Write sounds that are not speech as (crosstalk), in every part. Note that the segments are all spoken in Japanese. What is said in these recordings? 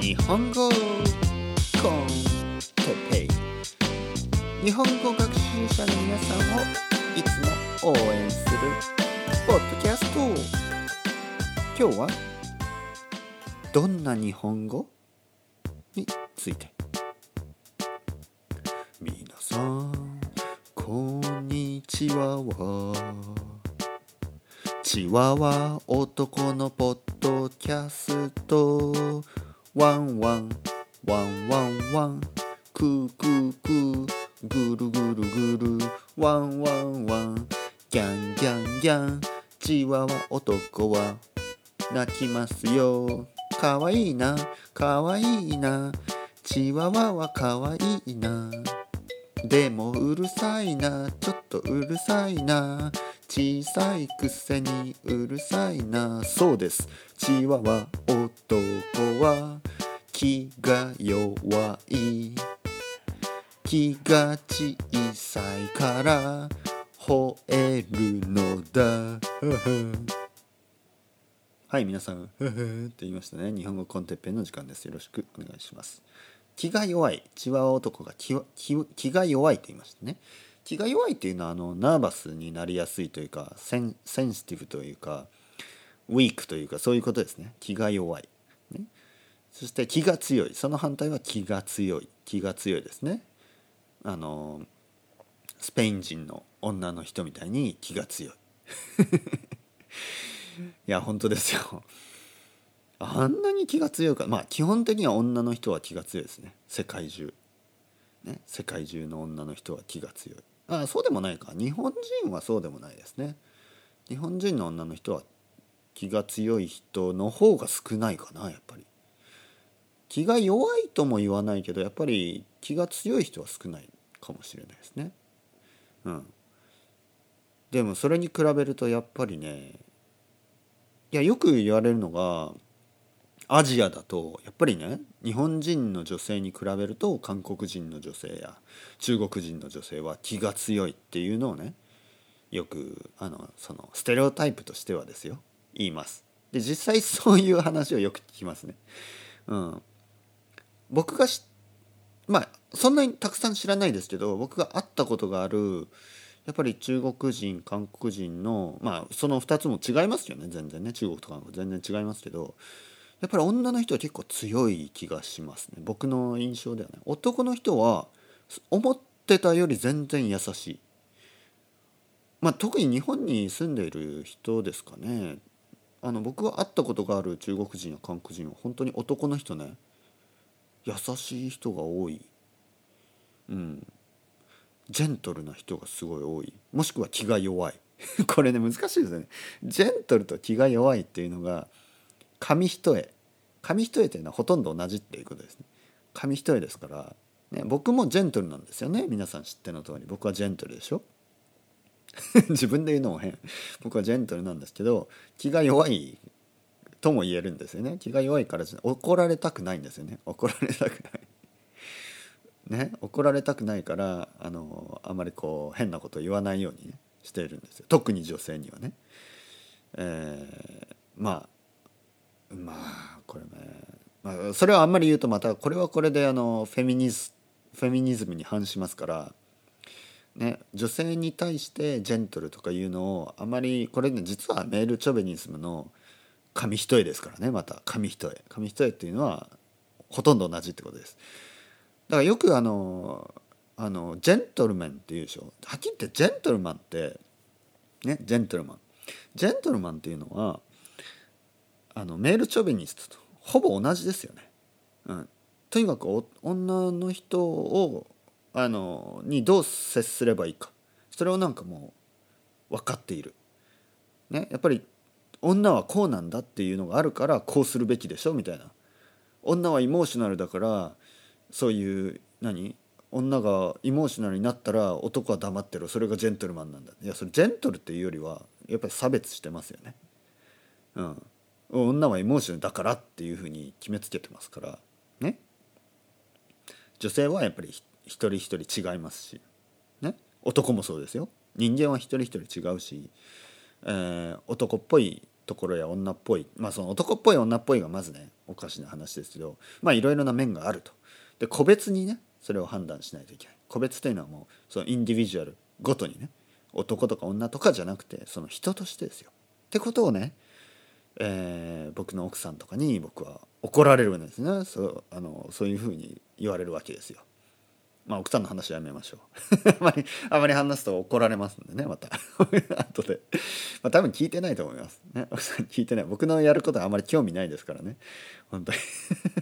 日本語コンテペイ。日本語学習者の皆さんをいつも応援するポッドキャスト。今日はどんな日本語について。皆さんこんにちは。はチワワ男のポッドキャスト。ワンワンワンワンワン。クークークーぐるぐるぐるワンワンワン。ギャンギャンギャン。チワワ男は泣きますよ。かわいいな。かわいいな。チワワはかわいいな。でもうるさいな。ちょっとうるさいな。小さいくせにうるさいな。そうです。チワワ男は気が弱い。気が小さいから吠えるのだ。(laughs) はい皆さん。ふふって言いましたね。日本語コンテッペンの時間です。よろしくお願いします。気が弱い。チワワ男が気気気が弱いと言いましたね。気が弱いっていうのはあのナーバスになりやすいというかセンセンシティブというかウィークというかそういうことですね。気が弱い、ね、そして気が強い。その反対は気が強い。気が強いですね。あのスペイン人の女の人みたいに気が強い。(laughs) いや本当ですよ。あんなに気が強いか。まあ基本的には女の人は気が強いですね。世界中。ね。世界中の女の人は気が強い。あそうでもないか。日本人はそうでもないですね。日本人の女の人は気が強い人の方が少ないかなやっぱり。気が弱いとも言わないけどやっぱり気が強い人は少ないかもしれないですね。うん。でもそれに比べるとやっぱりねいやよく言われるのがアジアだとやっぱりね日本人の女性に比べると韓国人の女性や中国人の女性は気が強いっていうのをねよくあのそのステレオタイプとしてはですよ言います。で実際そういう話をよく聞きますね。うん、僕がまあそんなにたくさん知らないですけど僕が会ったことがあるやっぱり中国人韓国人のまあその2つも違いますよね全然ね中国と韓国全然違いますけどやっぱり女の人は結構強い気がしますね。僕の印象ではね。男の人は思ってたより全然優しい。まあ特に日本に住んでいる人ですかね。あの僕が会ったことがある中国人や韓国人は本当に男の人ね。優しい人が多い。うん。ジェントルな人がすごい多い。もしくは気が弱い。(laughs) これね難しいですね。ジェントルと気が弱いっていうのが紙一重。紙一重というのはほとんど同じっていうことですね。紙一重ですから、ね、僕もジェントルなんですよね。皆さん知っての通り。僕はジェントルでしょ。(laughs) 自分で言うのも変。僕はジェントルなんですけど気が弱いとも言えるんですよね。気が弱いから怒られたくないんですよね。怒られたくない。(laughs) ね怒られたくないからあのあまりこう変なこと言わないように、ね、しているんですよ。特に女性にはね、えー、まあまあこれね、まあ、それはあんまり言うとまたこれはこれであのフェミニズフェミニズムに反しますからね、女性に対してジェントルとかいうのをあまりこれね実はメールチョベニズムの紙一重ですからねまた。紙一重。紙一重っていうのはほとんど同じってことです。だからよくあのあのジェントルメンっていうでしょ。はっきり言ってジェントルマンってねジェントルマン。ジェントルマンっていうのはあのメールチョベニストとほぼ同じですよね、うん、とにかく女の人をあのにどう接すればいいか。それをなんかもう分かっている、ね、やっぱり女はこうなんだっていうのがあるからこうするべきでしょみたいな。女はイモーショナルだからそういう何？女がイモーショナルになったら男は黙ってるそれがジェントルマンなんだ。いやそれジェントルっていうよりはやっぱり差別してますよね。うん。女はエモーショナルだからっていうふうに決めつけてますから。ね？女性はやっぱり一人一人違いますし。ね？男もそうですよ。人間は一人一人違うし、えー、男っぽいところや女っぽい。まあその男っぽい女っぽいがまずねおかしな話ですけど。まあいろいろな面があると。で個別にねそれを判断しないといけない。個別というのはもうそのインディビジュアルごとにね男とか女とかじゃなくてその人としてですよ。ってことをね、えー、僕の奥さんとかに僕は怒られるんですね。そうあのそういうふうに言われるわけですよ。まあ奥さんの話やめましょう。(laughs) あまりあまり話すと怒られますんでねまた。(laughs) 後で。まあ多分聞いてないと思いますね。奥さん聞いてない。僕のやることはあまり興味ないですからね。本当に。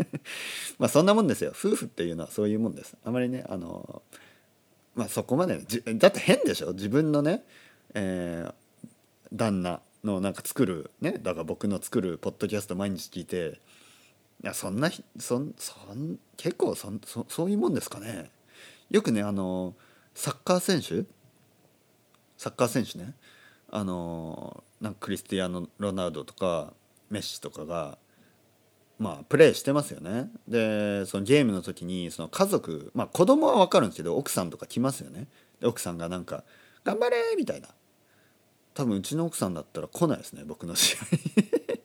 (laughs) まあそんなもんですよ。夫婦っていうのはそういうもんです。あまりねあのまあそこまでだって変でしょ？自分のね、えー、旦那。のなんか作るねだから僕の作るポッドキャスト毎日聞いていやそんなそんそん結構そそそういうもんですかね。よくねあのサッカー選手サッカー選手ねあのなんかクリスティアーノ・ロナウドとかメッシとかがまあプレーしてますよね。でそのゲームの時にその家族まあ子供は分かるんですけど奥さんとか来ますよね。で奥さんがなんか「頑張れ!」みたいな。多分うちの奥さんだったら来ないですね僕の試合。(laughs) だか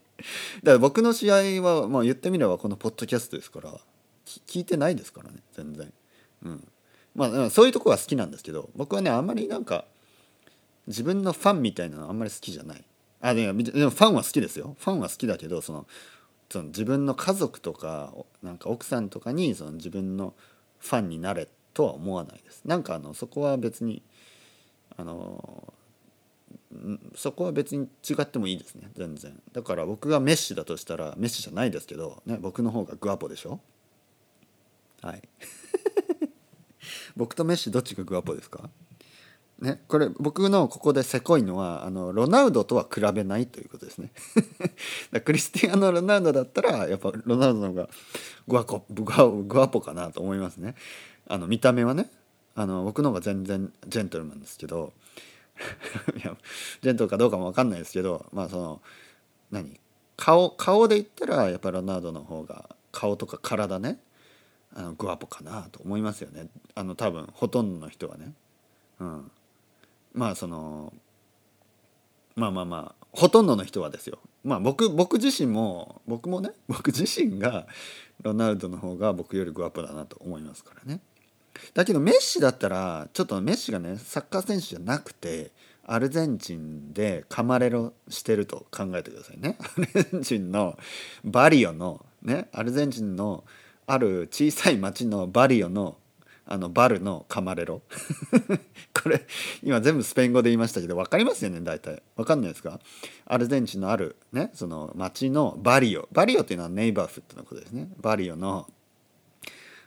ら僕の試合はまあ言ってみればこのポッドキャストですから聞いてないですからね全然。うん。まあそういうとこは好きなんですけど僕はねあんまりなんか自分のファンみたいなのあんまり好きじゃない。あでもファンは好きですよ。ファンは好きだけどそのその自分の家族とかなんか奥さんとかにその自分のファンになれとは思わないです。なんかあのそこは別にあのそこは別に違ってもいいですね全然。だから僕がメッシだとしたらメッシじゃないですけど、ね、僕の方がグアポでしょ？はい。(laughs) 僕とメッシどっちがグアポですか？ね、これ僕のここでせこいのはあのロナウドとは比べないということですね。(laughs) クリスティアーノ・ロナウドだったらやっぱロナウドの方がグアコグアグアポかなと思いますね。あの見た目はね。あの僕の方が全然ジェントルマンですけどいやジェントルかどうかも分かんないですけどまあその何？顔顔で言ったらやっぱロナウドの方が顔とか体ねあのグアポかなと思いますよね。あの多分ほとんどの人はね。うん。まあそのまあまあまあほとんどの人はですよ。まあ僕僕自身も僕もね僕自身がロナウドの方が僕よりグアップだなと思いますからね。だけどメッシだったらちょっとメッシがねサッカー選手じゃなくてアルゼンチンでカマレロしてると考えてくださいね。(laughs) アルゼンチンのバリオのねアルゼンチンのある小さい町のバリオのあのバルのカマレロこれ今全部スペイン語で言いましたけど分かりますよね大体。分かんないですか？アルゼンチンのあるねその町のバリオ。バリオっていうのはネイバーフットのことですね。バリオの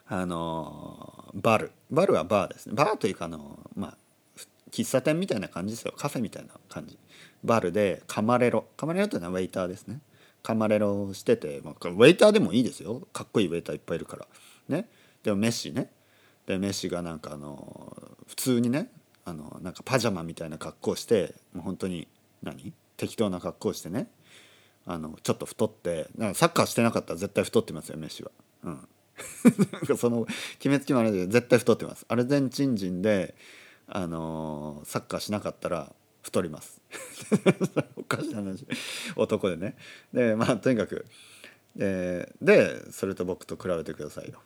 あのバル。バルはバーですね。バーというかあのまあ喫茶店みたいな感じですよ。カフェみたいな感じ。バルでカマレロ。カマレロっていうのはウェイターですね。カマレロをしてて、まあ、ウェイターでもいいですよ。かっこいいウェイターいっぱいいるから。ね。でもメッシね。でメッシがなんかあの普通にねあのなんかパジャマみたいな格好してもう本当に何？適当な格好してね。あのちょっと太って。なんかサッカーしてなかったら絶対太ってますよメッシは。うん、なんかその決めつけもあれだけど絶対太ってます。アルゼンチン人であのサッカーしなかったら太ります。(laughs) おかしな話。男でね。でまあとにかくででそれと僕と比べてくださいよ。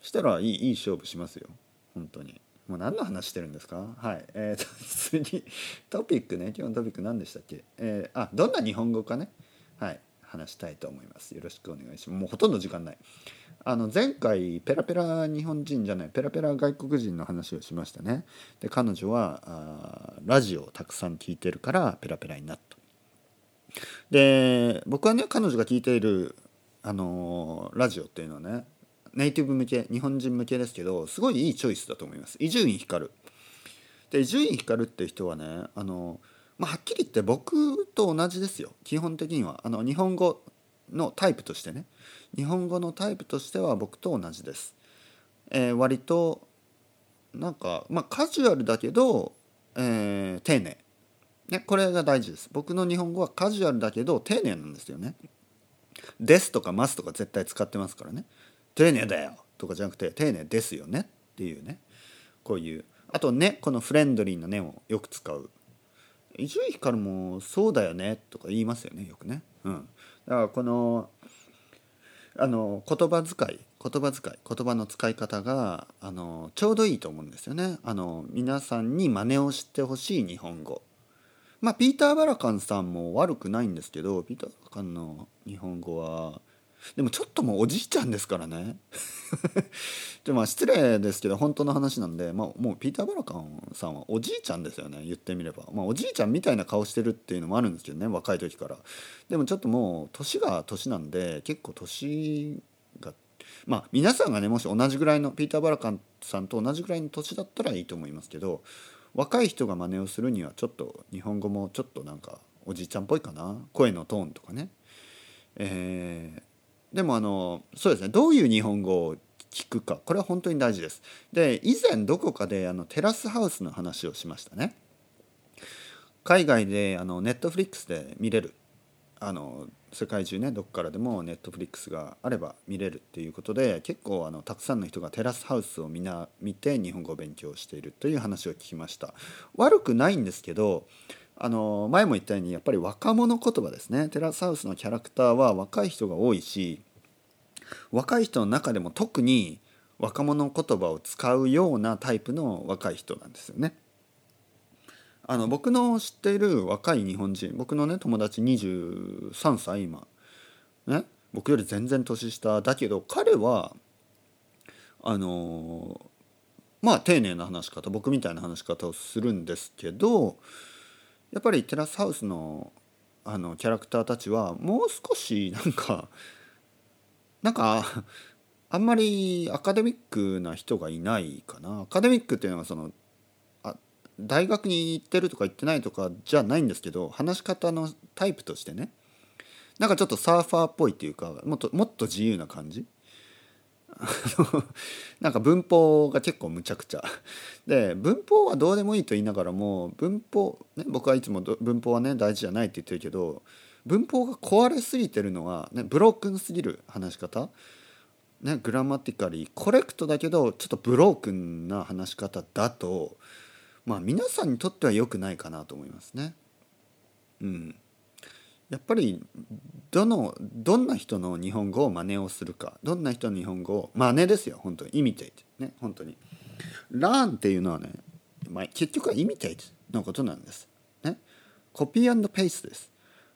したらいいいい勝負しますよ。本当に。もう何の話してるんですか？はい。えー、と (laughs) 次。トピックね。今日のトピック何でしたっけ？えー、あどんな日本語かね。はい。話したいと思います。よろしくお願いします。もうほとんど時間ない。あの前回ペラペラ日本人じゃないペラペラ外国人の話をしましたね。で彼女はラジオをたくさん聞いてるからペラペラになった。で僕はね彼女が聞いているあの、ラジオっていうのはねネイティブ向け日本人向けですけどすごいいいチョイスだと思います。伊集院光。で伊集院光っていう人はねあの、まあ、はっきり言って僕と同じですよ。基本的には。あの日本語のタイプとしてね日本語のタイプとしては僕と同じです、えー、割となんかまあカジュアルだけど、えー、丁寧。ねこれが大事です。僕の日本語はカジュアルだけど丁寧なんですよね。ですとかますとか絶対使ってますからね。丁寧だよとかじゃなくて丁寧ですよねっていうね。こういう。あとねこのフレンドリーなねをよく使う。伊集院光もそうだよねとか言いますよねよくね。うん、だからこのあの言葉遣い言葉遣い言葉の使い方があのちょうどいいと思うんですよね。あの皆さんに真似をしてほしい日本語。まあピーター・バラカンさんも悪くないんですけどピーター・バラカンの日本語はでもちょっともうおじいちゃんですからねでまあ失礼ですけど本当の話なんで、まあ、もうピーター・バラカンさんはおじいちゃんですよね言ってみれば、まあ、おじいちゃんみたいな顔してるっていうのもあるんですけどね若い時から。でもちょっともう年が年なんで結構年がまあ皆さんがねもし同じぐらいのピーター・バラカンさんと同じぐらいの年だったらいいと思いますけど若い人が真似をするにはちょっと日本語もちょっとなんかおじいちゃんっぽいかな？声のトーンとかね。えーでもあのそうですねどういう日本語を聞くかこれは本当に大事です。で以前どこかであのテラスハウスの話をしましたね。海外であのネットフリックスで見れるあの世界中ねどこからでもネットフリックスがあれば見れるっていうことで結構あのたくさんの人がテラスハウスをみんな見て日本語を勉強しているという話を聞きました悪くないんですけどあの前も言ったようにやっぱり若者言葉ですねテラスハウスのキャラクターは若い人が多いし若い人の中でも特に若者言葉を使うようなタイプの若い人なんですよね。あの僕の知っている若い日本人僕のね友達23歳今ね僕より全然年下だけど彼はあのまあ丁寧な話し方僕みたいな話し方をするんですけどやっぱりテラスハウスのあのキャラクターたちはもう少しなんかなんか (laughs) あんまりアカデミックな人がいないかな。アカデミックっていうのはそのあ大学に行ってるとか行ってないとかじゃないんですけど話し方のタイプとしてね。なんかちょっとサーファーっぽいっていうかもっともっと自由な感じ。(laughs) なんか文法が結構むちゃくちゃ。で文法はどうでもいいと言いながらも文法、ね、僕はいつも文法はね大事じゃないって言ってるけど文法が壊れすぎてるのは、ね、ブロークンすぎる話し方、ね、グラマティカリーコレクトだけどちょっとブロークンな話し方だとまあ皆さんにとっては良くないかなと思いますね。うん、やっぱりどのどんな人の日本語を真似をするかどんな人の日本語を真似ですよ本当に。イミテイトね本当に。ラーンっていうのはね、まあ、結局はイミテイトのことなんです。ね。コピーペーストです。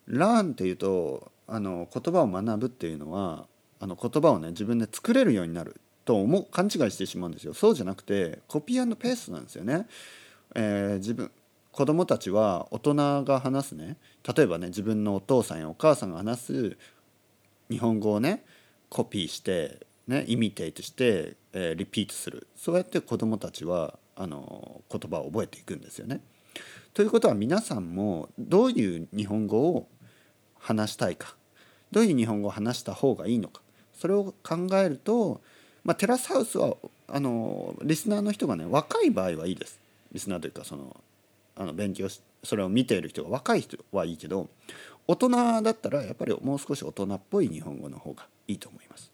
ラーンっていうとあの言葉を学ぶっていうのはあの言葉をね自分で作れるようになると思う勘違いしてしまうんですよ。そうじゃなくてコピーペーストなんですよね、えー、自分子供たちは大人が話すね。例えばね自分のお父さんやお母さんが話す日本語をねコピーしてねイミテイトして、えー、リピートする。そうやって子供たちはあの言葉を覚えていくんですよね。ということは皆さんもどういう日本語を話したいか？どういう日本語を話した方がいいのか？それを考えると、まあ、テラスハウスはあのリスナーの人がね若い場合はいいです。リスナーというかそのあの勉強しそれを見ている人が若い人はいいけど大人だったらやっぱりもう少し大人っぽい日本語の方がいいと思います。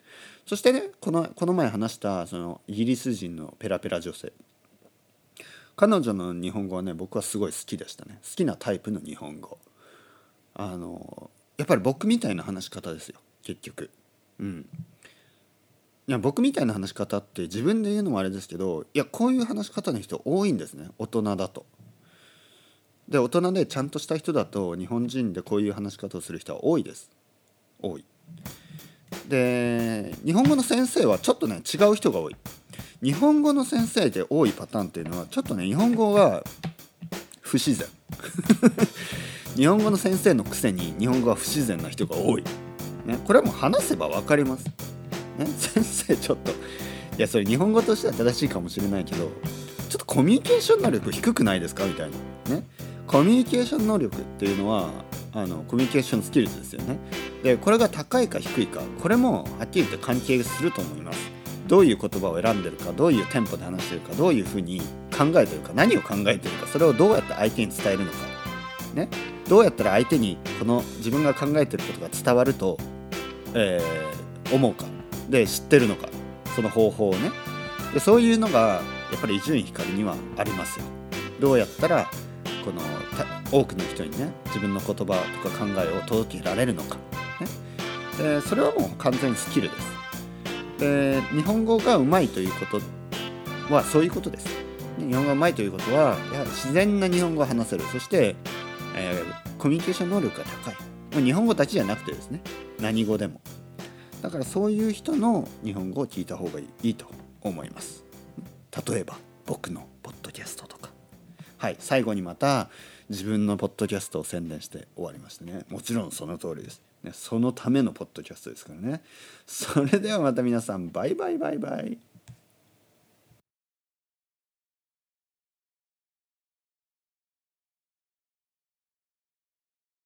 そしてねこのこの前話したそのイギリス人のペラペラ女性。彼女の日本語はね僕はすごい好きでしたね。好きなタイプの日本語。あのやっぱり僕みたいな話し方ですよ。結局。うん。いや僕みたいな話し方って自分で言うのもあれですけどいやこういう話し方の人多いんですね。大人だと。で大人でちゃんとした人だと日本人でこういう話し方をする人は多いです。多い。で日本語の先生はちょっとね違う人が多い。日本語の先生で多いパターンっていうのはちょっとね日本語が不自然。日本語の先生のくせに日本語は不自然な人が多い、ね、これはもう話せば分かります、ね、(laughs) 先生ちょっといやそれ日本語としては正しいかもしれないけどちょっとコミュニケーション能力低くないですか？みたいな。ね。コミュニケーション能力っていうのはあのコミュニケーションスキルズですよね。でこれが高いか低いかこれもはっきり言って関係すると思います。どういう言葉を選んでるかどういうテンポで話してるかどういうふうに考えてるか何を考えてるかそれをどうやって相手に伝えるのか。ね。どうやったら相手にこの自分が考えてることが伝わると、えー、思うか。で知ってるのか。その方法をね。でそういうのがやっぱり伊集院光にはありますよ。どうやったらこの多くの人にね自分の言葉とか考えを届けられるのか、ね、でそれはもう完全にスキルです。で日本語がうまいということはそういうことです。日本語がうまいということはやはり自然な日本語を話せる。そして、えー、コミュニケーション能力が高い。日本語だけじゃなくてですね。何語でも。だからそういう人の日本語を聞いた方がいいと思います。例えば僕のポッドキャストとか。はい最後にまた自分のポッドキャストを宣伝して終わりましたね。もちろんその通りです、ね、そのためのポッドキャストですからね。それではまた皆さんバイバイバイバイ。